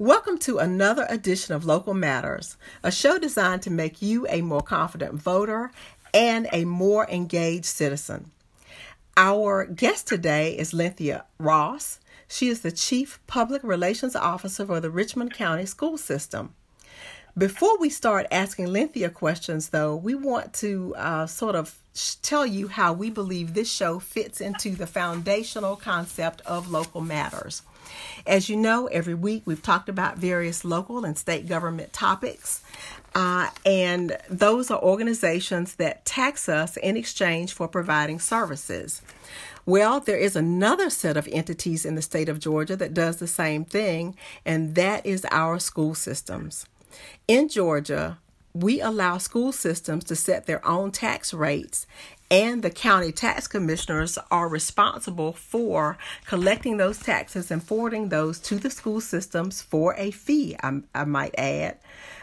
Welcome to another edition of Local Matters, a show designed to make you a more confident voter and a more engaged citizen. Our guest today is Lynthia Ross. She is the Chief Public Relations Officer for the Richmond County School System. Before we start asking Lynthia questions, though, we want to uh, sort of tell you how we believe this show fits into the foundational concept of local matters. As you know, every week we've talked about various local and state government topics, uh, and those are organizations that tax us in exchange for providing services. Well, there is another set of entities in the state of Georgia that does the same thing, and that is our school systems. In Georgia, we allow school systems to set their own tax rates and the county tax commissioners are responsible for collecting those taxes and forwarding those to the school systems for a fee, I, I might add.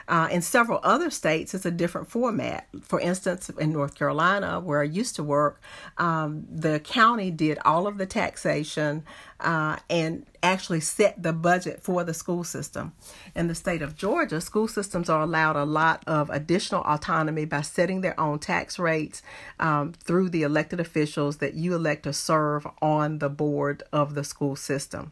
Uh, in several other states, it's a different format. For instance, in North Carolina, where I used to work, um, the county did all of the taxation uh, and actually set the budget for the school system. In the state of Georgia, school systems are allowed a lot of additional autonomy by setting their own tax rates um, through the elected officials that you elect to serve on the board of the school system.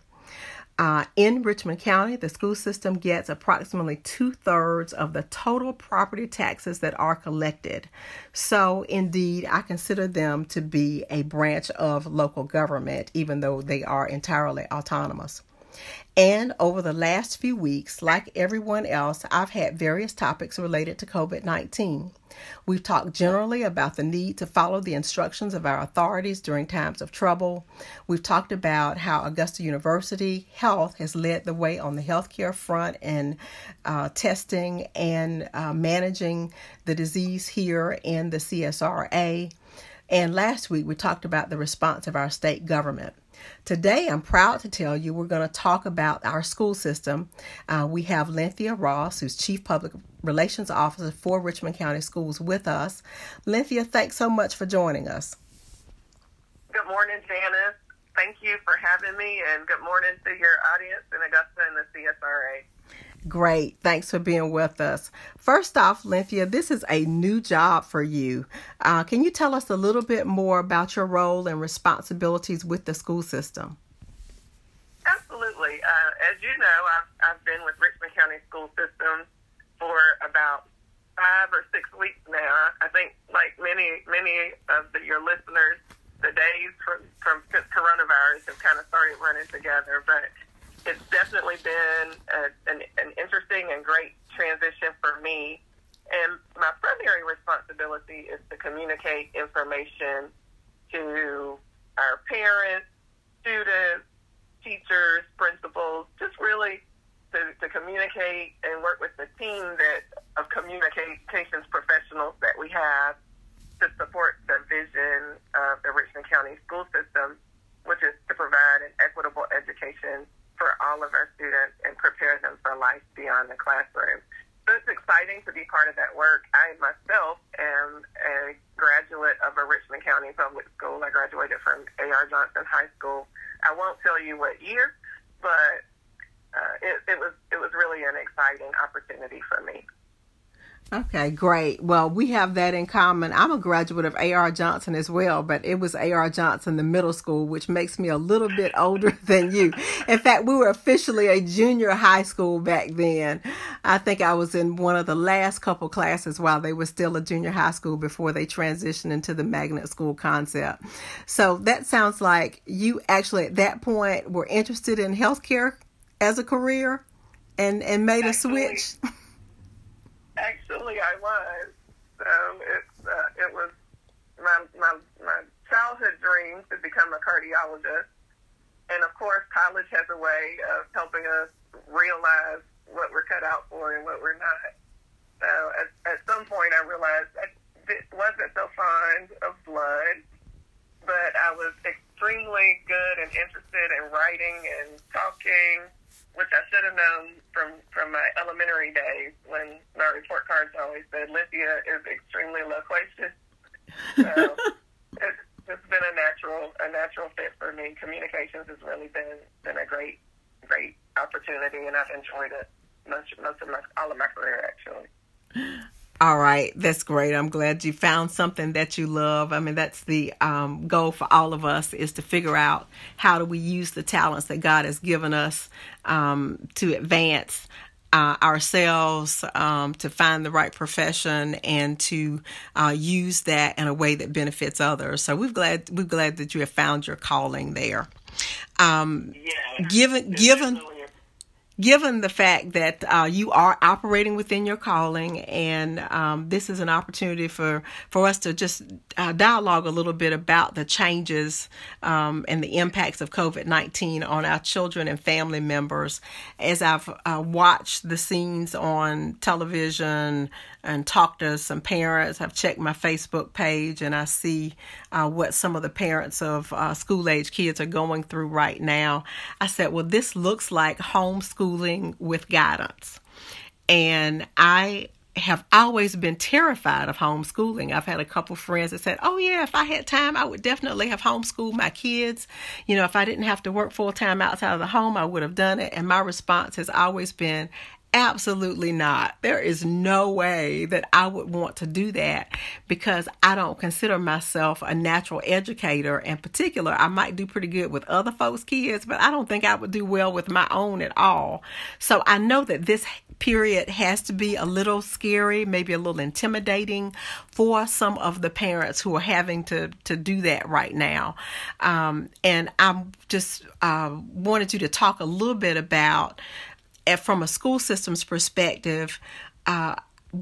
Uh, in Richmond County, the school system gets approximately two thirds of the total property taxes that are collected. So, indeed, I consider them to be a branch of local government, even though they are entirely autonomous. And over the last few weeks, like everyone else, I've had various topics related to COVID 19. We've talked generally about the need to follow the instructions of our authorities during times of trouble. We've talked about how Augusta University Health has led the way on the healthcare front and uh, testing and uh, managing the disease here in the CSRA. And last week, we talked about the response of our state government. Today, I'm proud to tell you we're going to talk about our school system. Uh, we have Lynthia Ross, who's Chief Public Relations Officer for Richmond County Schools, with us. Lynthia, thanks so much for joining us. Good morning, Janice. Thank you for having me, and good morning to your audience in Augusta and the CSRA. Great. Thanks for being with us. First off, Lynthia, this is a new job for you. Uh, can you tell us a little bit more about your role and responsibilities with the school system? Absolutely. Uh, as you know, I've, I've been with Richmond County School System for about five or six weeks now. I think, like many many of the, your listeners, the days from, from coronavirus have kind of started running together, but it's definitely been a, an, an interesting and great transition for me. And my primary responsibility is to communicate information to our parents, students, teachers, principals, just really to, to communicate and work with the team that of communications professionals that we have to support the vision of the Richmond County school system, which is to provide an equitable education for all of our students and prepare them for life beyond the classroom. So it's exciting to be part of that work. I myself am a graduate of a Richmond County public school. I graduated from A.R. Johnson High School. I won't tell you what year, but uh, it, it was it was really an exciting opportunity for me. Okay, great. Well, we have that in common. I'm a graduate of A.R. Johnson as well, but it was A.R. Johnson, the middle school, which makes me a little bit older than you. In fact, we were officially a junior high school back then. I think I was in one of the last couple classes while they were still a junior high school before they transitioned into the magnet school concept. So that sounds like you actually at that point were interested in healthcare as a career and, and made a switch. Actually, I was. So it's uh, it was my my my childhood dream to become a cardiologist, and of course, college has a way of helping us realize what we're cut out for and what we're not. So at, at some point, I realized I wasn't so fond of blood, but I was extremely good and interested in writing and talking which I should have known from from my elementary days when my report cards always said Lynthia is extremely loquacious. So it's, it's been a natural a natural fit for me. Communications has really been been a great great opportunity, and I've enjoyed it most most of my all of my career actually. All right, that's great. I'm glad you found something that you love. I mean, that's the um, goal for all of us is to figure out how do we use the talents that God has given us um, to advance uh, ourselves, um, to find the right profession, and to uh, use that in a way that benefits others. So we're glad we're glad that you have found your calling there. Um, yeah, given given given the fact that uh, you are operating within your calling and um, this is an opportunity for, for us to just uh, dialogue a little bit about the changes um, and the impacts of covid-19 on our children and family members. As i've uh, watched the scenes on television and talked to some parents i've checked my facebook page and i see uh, what some of the parents of uh, school age kids are going through right now. I said well this looks like homeschool homeschooling with guidance. And I have always been terrified of homeschooling. I've had a couple friends that said, "Oh yeah, if I had time, I would definitely have homeschooled my kids. You know, if I didn't have to work full time outside of the home, I would have done it." And my response has always been, Absolutely not. There is no way that I would want to do that because I don't consider myself a natural educator. In particular, I might do pretty good with other folks' kids, but I don't think I would do well with my own at all. So I know that this period has to be a little scary, maybe a little intimidating for some of the parents who are having to, to do that right now. Um, and I just uh, wanted you to talk a little bit about from a school systems perspective, uh,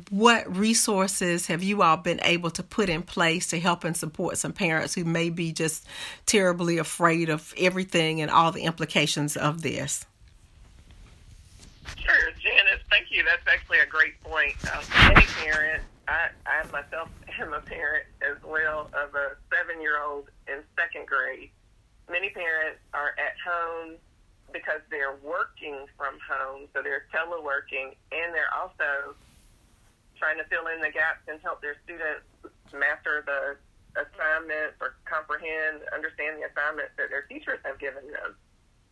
what resources have you all been able to put in place to help and support some parents who may be just terribly afraid of everything and all the implications of this? Sure, Janice, thank you. That's actually a great point. Um, many parents, I, I myself am a parent as well of a seven year old in second grade. Many parents are at home because they're working from home, so they're teleworking, and they're also trying to fill in the gaps and help their students master the assignments or comprehend, understand the assignments that their teachers have given them.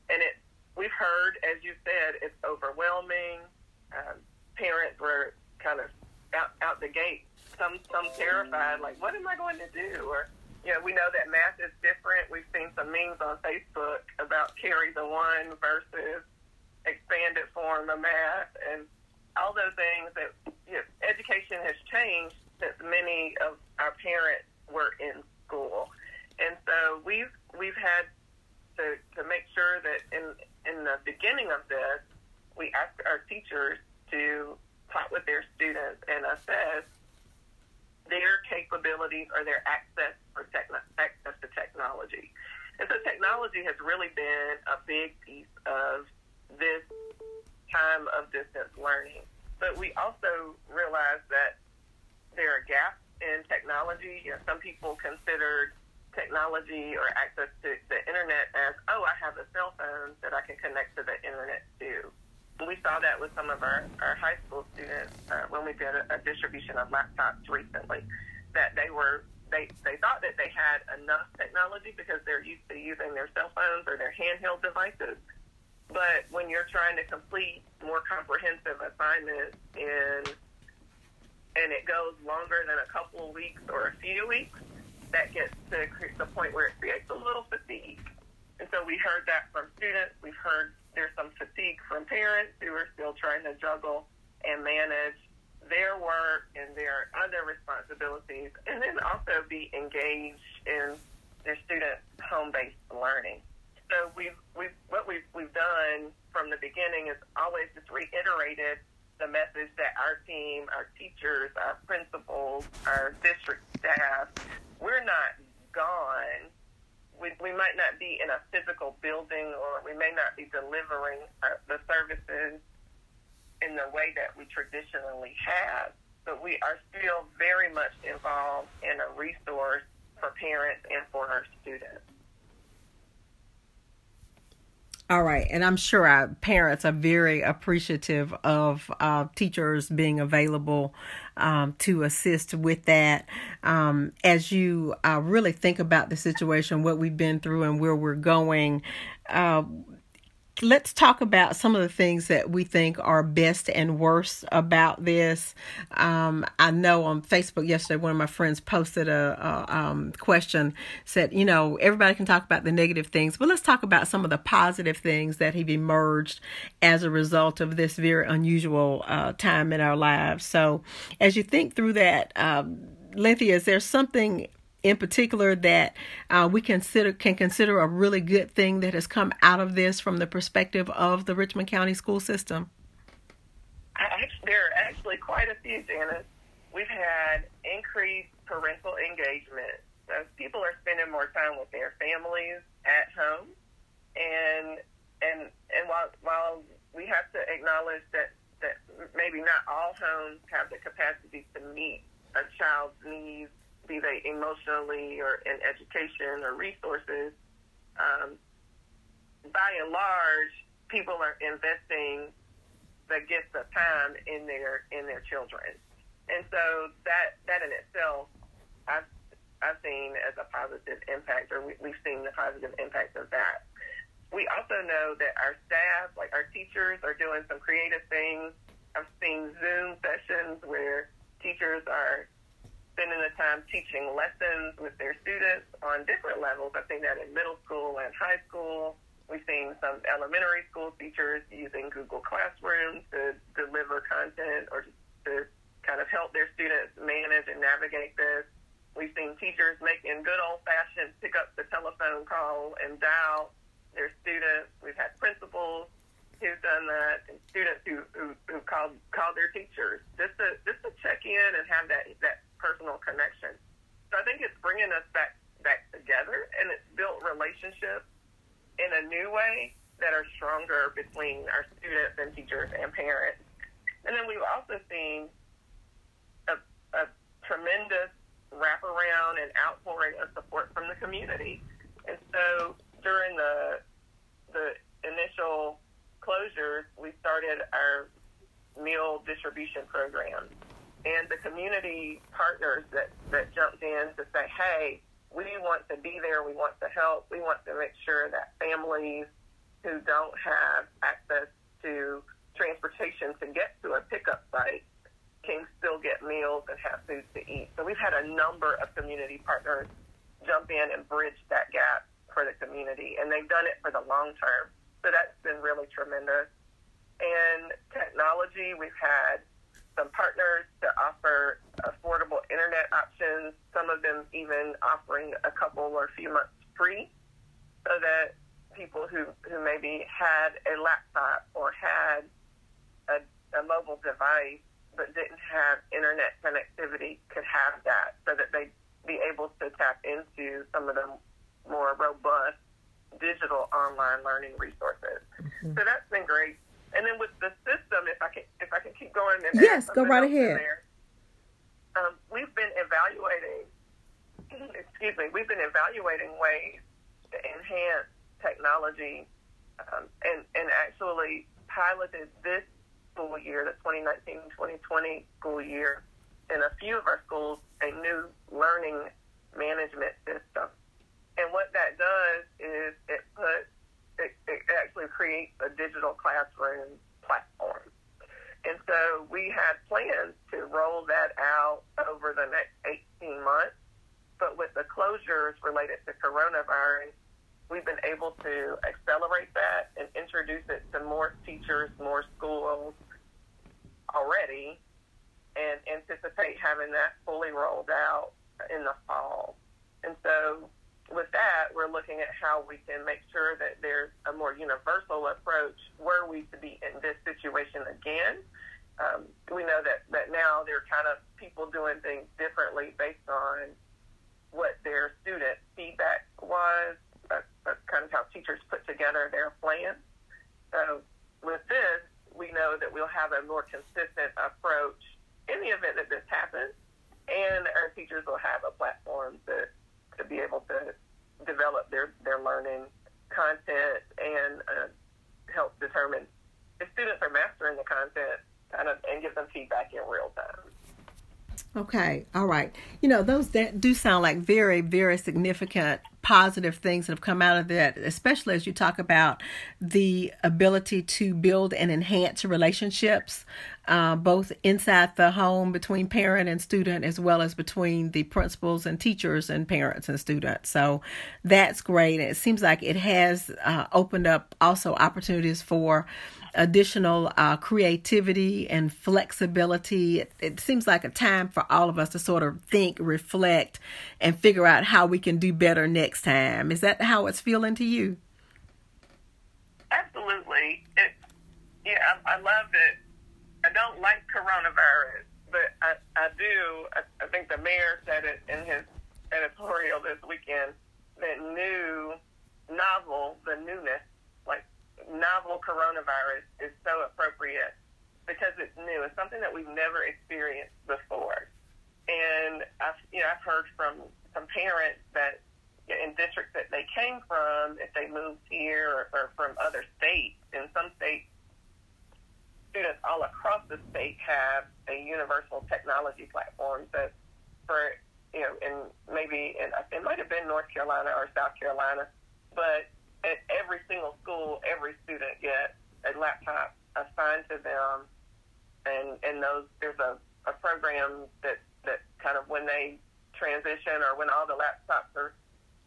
And it, we've heard, as you said, it's overwhelming. Um, parents were kind of out, out the gate, some some terrified, like, what am I going to do? Or you know, we know that math is different. We've seen some memes on Facebook about carry the one versus expanded form of math and all those things that you know, education has changed since many of our parents were in school. And so we've we've had to, to make sure that in in the beginning of this, we ask our teachers to talk with their students and assess their capabilities or their access for techn- access to technology. And so technology has really been a big piece of this time of distance learning. But we also realize that there are gaps in technology. You know, some people consider technology or access to the internet as, oh, I have a cell phone that I can connect to the internet too we saw that with some of our, our high school students uh, when we did a, a distribution of laptops recently, that they were they they thought that they had enough technology because they're used to using their cell phones or their handheld devices. But when you're trying to complete more comprehensive assignments in and it goes longer than a couple of weeks or a few weeks, that gets to the point where it creates a little fatigue. And so we heard that from students. We've heard there's some fatigue from parents who are still trying to juggle and manage their work and their other responsibilities, and then also be engaged in their students' home-based learning. So we've, we've what we've, we've done from the beginning is always just reiterated the message that our team, our teachers, our principals, our district staff, we're not gone we, we might not be in a physical building or we may not be delivering uh, the services in the way that we traditionally have, but we are still very much involved in a resource for parents and for our students. All right, and I'm sure our parents are very appreciative of uh, teachers being available um, to assist with that. Um, as you uh, really think about the situation, what we've been through, and where we're going, uh, let's talk about some of the things that we think are best and worst about this. Um, I know on Facebook yesterday, one of my friends posted a, a um, question said, you know, everybody can talk about the negative things, but let's talk about some of the positive things that have emerged as a result of this very unusual uh, time in our lives. So, as you think through that, um, is there something in particular that uh, we consider can consider a really good thing that has come out of this from the perspective of the Richmond County school system? There are actually quite a few, Janice. We've had increased parental engagement. So people are spending more time with their families at home, and and and while while we have to acknowledge that that maybe not all homes have the capacity to meet a child's needs be they emotionally or in education or resources, um, by and large, people are investing the gift of time in their in their children, and so that that in itself, I've I've seen as a positive impact, or we, we've seen the positive impact of that. We also know that our staff, like our teachers, are doing some creative things. I've seen Zoom sessions where teachers are spending the time teaching lessons with their students on different levels. I've seen that in middle school and high school. We've seen some elementary school teachers using Google Classroom to deliver content or to kind of help their students manage and navigate this. We've seen teachers making good old fashioned pick up the telephone call and dial their students. We've had principals who've done that and students who, who, who called, called their teachers just to, just to check in and have that, that personal connection. So I think it's bringing us back back together, and it's built relationships in a new way that are stronger between our students and teachers and parents. And then we've also seen a, a tremendous wraparound and outpouring of support from the community. And so during the the initial closures, we started our meal distribution program and the community partners that, that jumped in to say, hey, we want to be there, we want to help, we want to make sure that families who don't have access to transportation to get to a pickup site can still get meals and have food to eat. So we've had a number of community partners jump in and bridge that gap for the community, and they've done it for the long term. So that's been really tremendous. And technology, we've had some partners to offer affordable internet options, some of them even offering a couple or a few months free so that people who, who maybe had a laptop or had a, a mobile device but didn't have internet connectivity could have that so that they'd be able to tap into some of the more robust digital online learning resources. Mm-hmm. So that's been great. And then with the system, if I can if I can keep going and yes, go right ahead. There, um, we've been evaluating. Excuse me. We've been evaluating ways to enhance technology, um, and and actually piloted this school year, the 2019-2020 school year, in a few of our schools, a new learning management system. And what that does is it puts it, it actually creates a digital classroom platform. And so we had plans to roll that out over the next 18 months. But with the closures related to coronavirus, we've been able to accelerate that and introduce it to more teachers, more schools already, and anticipate having that fully rolled out in the fall. And so with that, we're looking at how we can make sure that there's a more universal approach were we to be in this situation again. Um, we know that, that now there are kind of people doing things differently based on what their student feedback was. That's, that's kind of how teachers put together their plan. So with this, we know that we'll have a more consistent approach in the event that this happens, and our teachers will have a platform to to be able to develop their, their learning content and uh, help determine if students are mastering the content kind of, and give them feedback in real time. Okay, all right. You know, those that do sound like very, very significant positive things that have come out of that, especially as you talk about the ability to build and enhance relationships, uh, both inside the home between parent and student, as well as between the principals and teachers and parents and students. So that's great. It seems like it has uh, opened up also opportunities for additional uh, creativity and flexibility. It, it, seems like a time for all of us to sort of think, reflect, and figure out how we can do better next time. Is that how it's feeling to you? Absolutely. It, yeah, I, I love it. I don't like coronavirus, but I, I do. I, I think the mayor said it in his editorial this weekend that new, novel, the newness novel coronavirus is so appropriate because it's new. It's something that we've never experienced before. And I've, you know, I've heard from some parents that in districts that they came from, if they moved here or, or from other states, in some states, students all across the state have a universal technology platform. So for, you know, in maybe, in, it might have been North Carolina or South Carolina, but at every single school, every student gets a laptop assigned to them, and and those there's a, a program that that kind of when they transition or when all the laptops are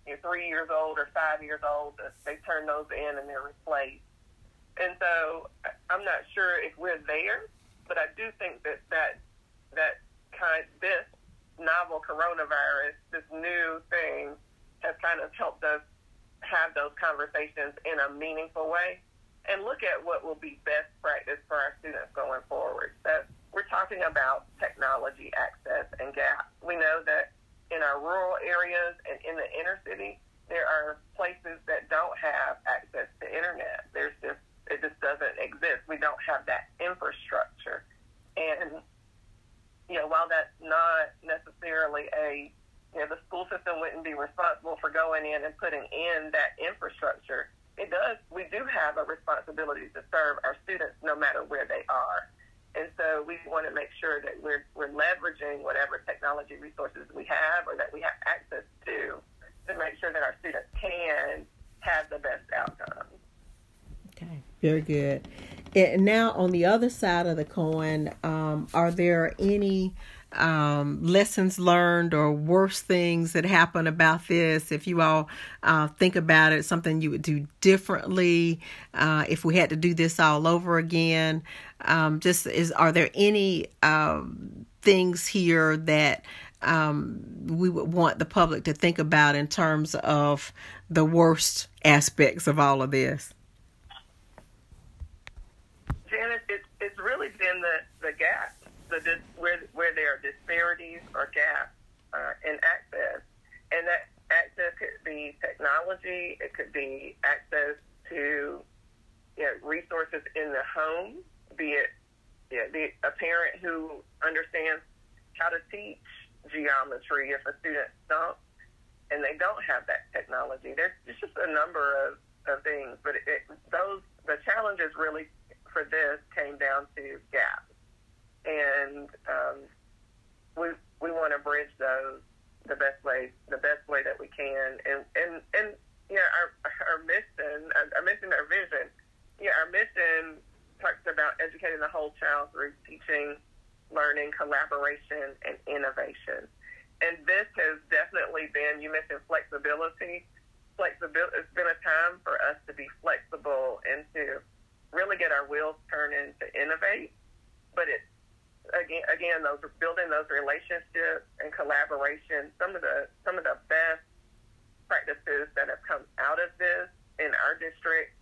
you know, three years old or five years old, they turn those in and they're replaced. And so I'm not sure if we're there, but I do think that that that kind this novel coronavirus, this new thing, has kind of helped us have those conversations in a meaningful way and look at what will be best practice for our students going forward. That we're talking about technology access and gaps. We know that in our rural areas and in the inner city, there are places that don't have access to internet. There's just it just doesn't exist. We don't have that infrastructure. And you know, while that's not necessarily a you know, the school system wouldn't be responsible for going in and putting in that infrastructure. It does. We do have a responsibility to serve our students no matter where they are. And so we want to make sure that we're, we're leveraging whatever technology resources we have or that we have access to to make sure that our students can have the best outcomes. Okay, very good. And now, on the other side of the coin, um, are there any um, lessons learned or worse things that happen about this, if you all uh, think about it, something you would do differently uh, if we had to do this all over again. Um, just is are there any um, things here that um, we would want the public to think about in terms of the worst aspects of all of this? Janet, it, it's really been the, the gap the where where there are disparities or gaps uh, in access, and that access could be technology, it could be access to you know, resources in the home, be it you know, be a parent who understands how to teach geometry. If a student stumps and they don't have that technology. There's just a number of, of things, but it, those the challenges really for this came down to gaps and um, we we want to bridge those the best way the best way that we can. And and and yeah, our our mission. I, I mentioned our vision. Yeah, our mission talks about educating the whole child through teaching, learning, collaboration, and innovation. And this has definitely been. You mentioned flexibility. Flexibility. It's been a time for us to be flexible and to really get our wheels turning to innovate. But it's again, again, those building those relationships and collaboration. Some of the some of the best practices that have come out of this in our district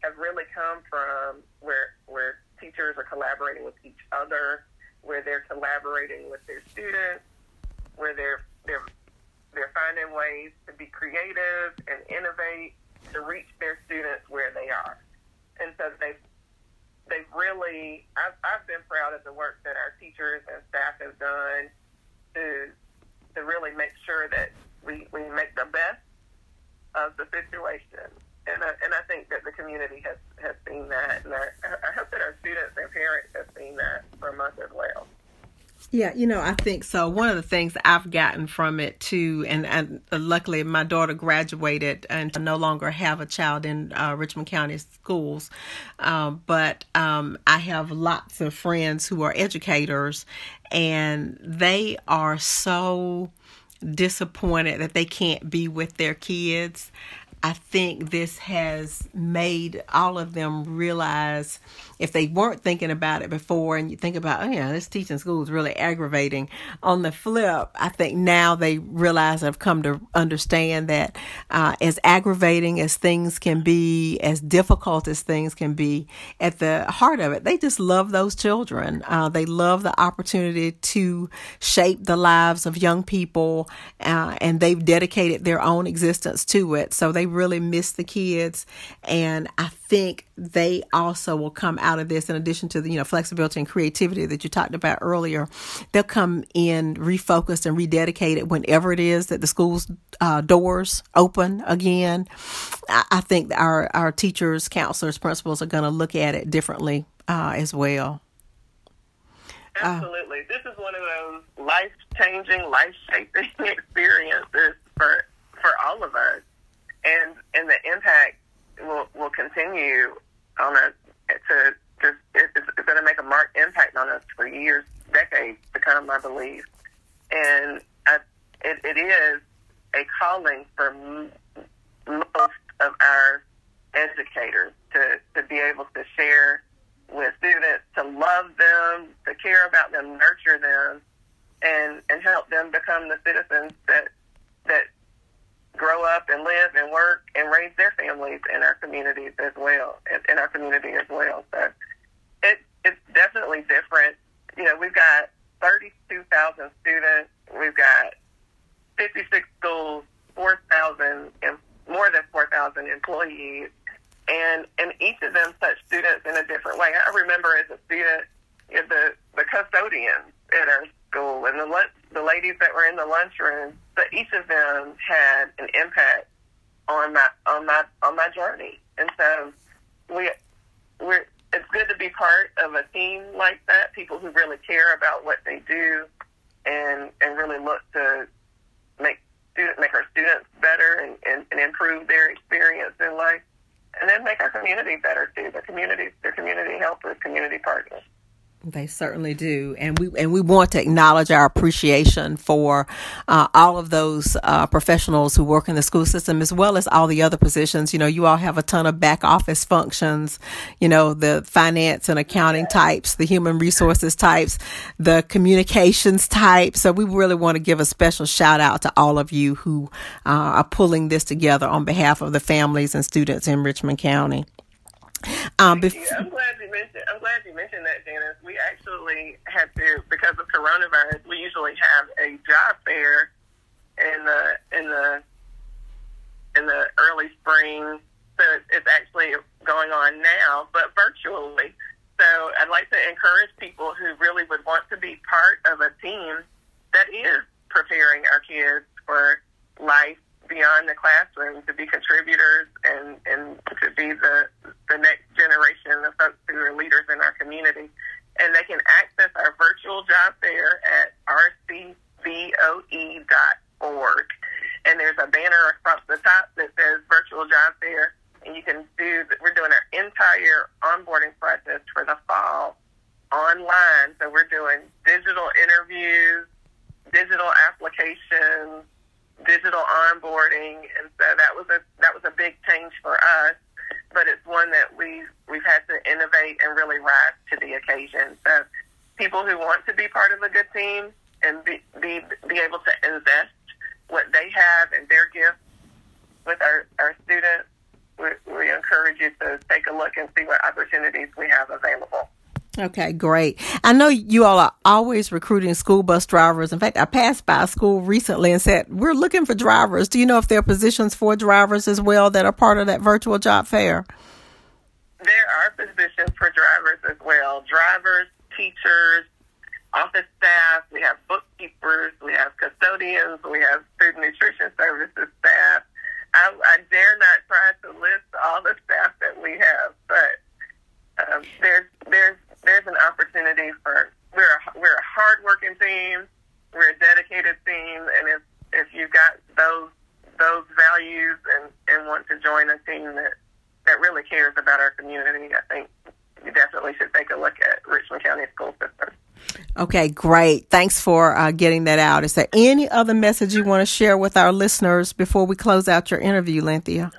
have really come from where where teachers are collaborating with each other, where they're collaborating with their students, where they're they're they're finding ways to be creative and innovate to reach their students where they are. And so they've they've really, I've, I've been proud of the work that our teachers and staff have done to to really make sure that we, we make the best of the situation. And I, and I think that the community has, has seen that. And our, I hope that our students and parents have seen that from us as well. Yeah, you know, I think so. One of the things I've gotten from it too, and, and luckily my daughter graduated and no longer have a child in uh, Richmond County schools, um, but um, I have lots of friends who are educators, and they are so disappointed that they can't be with their kids. I think this has made all of them realize if they weren't thinking about it before and you think about, oh yeah, this teaching school is really aggravating. On the flip, I think now they realize and have come to understand that uh, as aggravating as things can be, as difficult as things can be, at the heart of it, they just love those children. Uh, they love the opportunity to shape the lives of young people, uh, and they've dedicated their own existence to it. So they really miss the kids, and I think they also will come out of this in addition to the you know flexibility and creativity that you talked about earlier they'll come in refocused and rededicated whenever it is that the school's uh, doors open again. I, I, think our our teachers counselors principals are going to look at it differently uh, as well. Absolutely. Uh, this is one of those life changing life shaping experiences for for all of us. And and the impact will will continue on us to just it's, it's going to make a marked impact on us for years, decades to come, I believe. And I, it, it is a calling for m- most of our educators to, to be able to share with students, to love them, to care about them, nurture them, and, and help them become the citizens that that grow up and live and work and raise their families in our communities as well, in our community as well. So it, it's definitely different. You know, we've got 32,000 students. We've got 56 schools, 4,000 and more than 4,000 employees. And, and each of them touch students in a different way. I remember as a student, you know, the, the custodians at our school and the the ladies that were in the lunchroom, but each of them had an impact on my on my on my journey. And so we we're it's good to be part of a team like that, people who really care about what they do and and really look to make student make our students better and, and, and improve their experience in life. And then make our community better too. The community, their community helpers, community partners. They certainly do, and we and we want to acknowledge our appreciation for uh, all of those uh, professionals who work in the school system, as well as all the other positions. You know, you all have a ton of back office functions. You know, the finance and accounting types, the human resources types, the communications types. So we really want to give a special shout out to all of you who uh, are pulling this together on behalf of the families and students in Richmond County. Um, bef- mentioned. I'm glad you mentioned that, Janice. We actually had to because of coronavirus. We usually have a job fair in the in the in the early spring. So it's actually going on now, but virtually. So I'd like to encourage people who really would want to be part of a team that is preparing our kids for life beyond the classroom to be contributors and, and to be the, the next generation of folks who are leaders in our community. And they can access our virtual job fair at rcboe.org. And there's a banner across the top that says virtual job fair. And you can do, we're doing our entire onboarding process for the fall online. So we're doing digital interviews, digital applications, digital onboarding, and so that was a that was a big change for us. But it's one that we we've had to innovate and really rise to the occasion. So people who want to be part of a good team and be be, be able to invest what they have and their gifts with our, our students, we, we encourage you to take a look and see what opportunities we have available. Okay, great. I know you all are always recruiting school bus drivers. In fact, I passed by a school recently and said, We're looking for drivers. Do you know if there are positions for drivers as well that are part of that virtual job fair? There are positions for drivers as well. Drivers, teachers, office staff, we have bookkeepers, we have custodians, we have food nutrition services staff. I, I dare not try to list all the staff that we have, but um, there's there's there's an opportunity for we're a, we're a hardworking team. We're a dedicated team, and if if you've got those those values and and want to join a team that that really cares about our community, I think you definitely should take a look at Richmond County School System. Okay, great. Thanks for uh, getting that out. Is there any other message you want to share with our listeners before we close out your interview, Lynthia?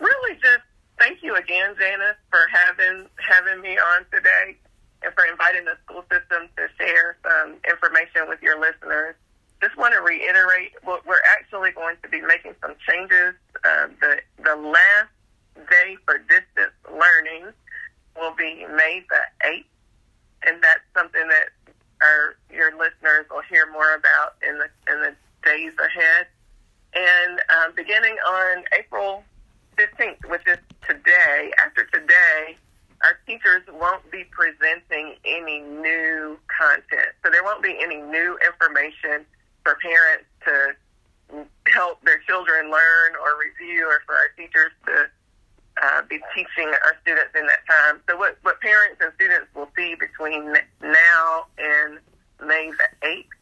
Really, just thank you again, Janice, for having having me on today and for inviting the school system to share some information with your listeners. Just want to reiterate, what we're actually going to be making some changes. Uh, the the last day for distance learning will be May the eighth and that's something that our your listeners will hear more about in the in the days ahead. And um, beginning on April 15th, which is today, after today, our teachers won't be presenting any new content. So there won't be any new information for parents to help their children learn or review or for our teachers to uh, be teaching our students in that time. So what, what parents and students will see between now and May the 8th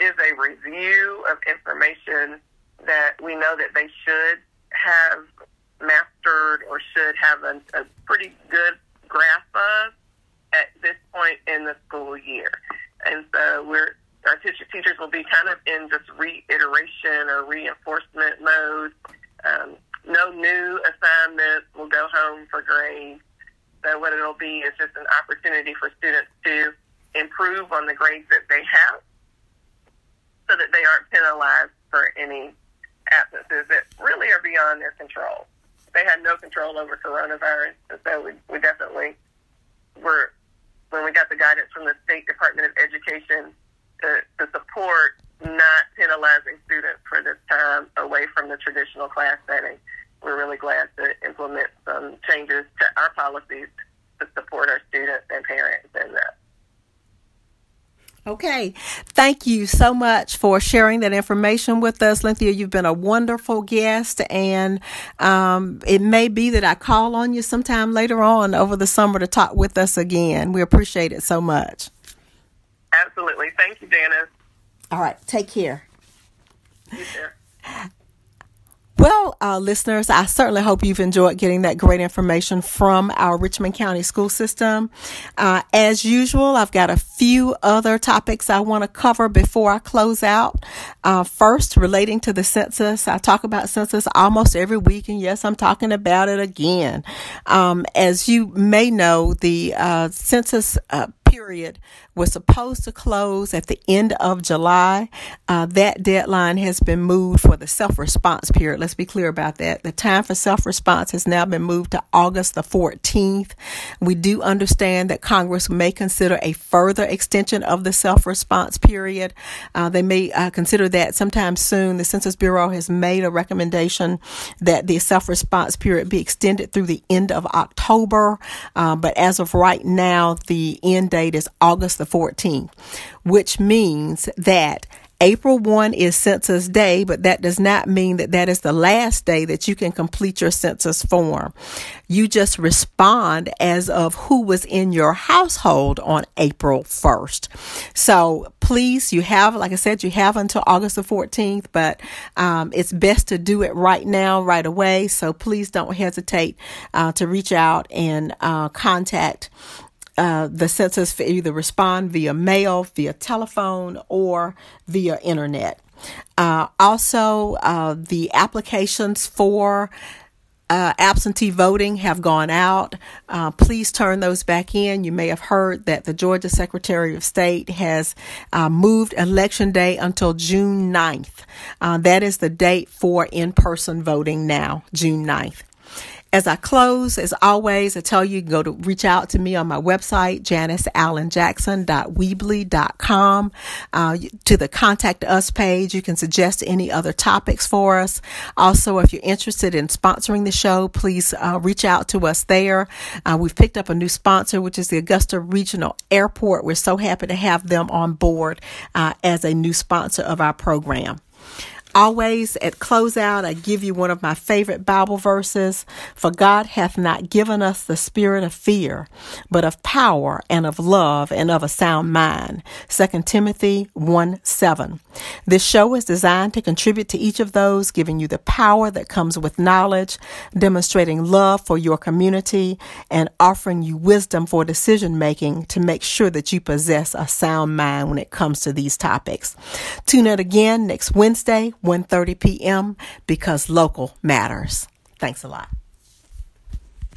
is a review of information that we know that they should have mastered or should have a, a pretty good grasp of at this point in the school year. And so we're our teacher, teachers will be kind of in just reiteration or reinforcement mode. Um, no new assignments will go home for grades. So what it'll be is just an opportunity for students to improve on the grades that they have so that they aren't penalized for any absences that really are beyond their control. They had no control over coronavirus, so we, we definitely were, when we got the guidance from the State Department of Education to, to support not penalizing students for this time away from the traditional class setting. We're really glad to implement some changes to our policies to support our students and parents in that. Okay. Thank you so much for sharing that information with us. Lynthia, you've been a wonderful guest, and um, it may be that I call on you sometime later on over the summer to talk with us again. We appreciate it so much. Absolutely. Thank you, Janice. All right. Take care. Well, uh, listeners, I certainly hope you've enjoyed getting that great information from our Richmond County school system. Uh, as usual, I've got a few other topics I want to cover before I close out. Uh, first, relating to the census, I talk about census almost every week, and yes, I'm talking about it again. Um, as you may know, the uh, census uh, period was supposed to close at the end of July. Uh, that deadline has been moved for the self response period. Let's be clear about that. The time for self response has now been moved to August the 14th. We do understand that Congress may consider a further extension of the self response period. Uh, they may uh, consider that sometime soon. The Census Bureau has made a recommendation that the self response period be extended through the end of October. Uh, but as of right now, the end date date is August the 14th, which means that April 1 is Census Day, but that does not mean that that is the last day that you can complete your census form. You just respond as of who was in your household on April 1st. So please, you have, like I said, you have until August the 14th, but um, it's best to do it right now, right away. So please don't hesitate uh, to reach out and uh, contact uh, the census either respond via mail, via telephone, or via internet. Uh, also, uh, the applications for uh, absentee voting have gone out. Uh, please turn those back in. You may have heard that the Georgia Secretary of State has uh, moved Election Day until June 9th. Uh, that is the date for in person voting now, June 9th. As I close, as always, I tell you, go to reach out to me on my website, janiceallenjackson.weebly.com. Uh, to the contact us page, you can suggest any other topics for us. Also, if you're interested in sponsoring the show, please uh, reach out to us there. Uh, we've picked up a new sponsor, which is the Augusta Regional Airport. We're so happy to have them on board uh, as a new sponsor of our program. Always at closeout, I give you one of my favorite Bible verses. For God hath not given us the spirit of fear, but of power and of love and of a sound mind. 2 Timothy 1 7. This show is designed to contribute to each of those, giving you the power that comes with knowledge, demonstrating love for your community, and offering you wisdom for decision making to make sure that you possess a sound mind when it comes to these topics. Tune in again next Wednesday 1:30 p.m. because local matters. Thanks a lot.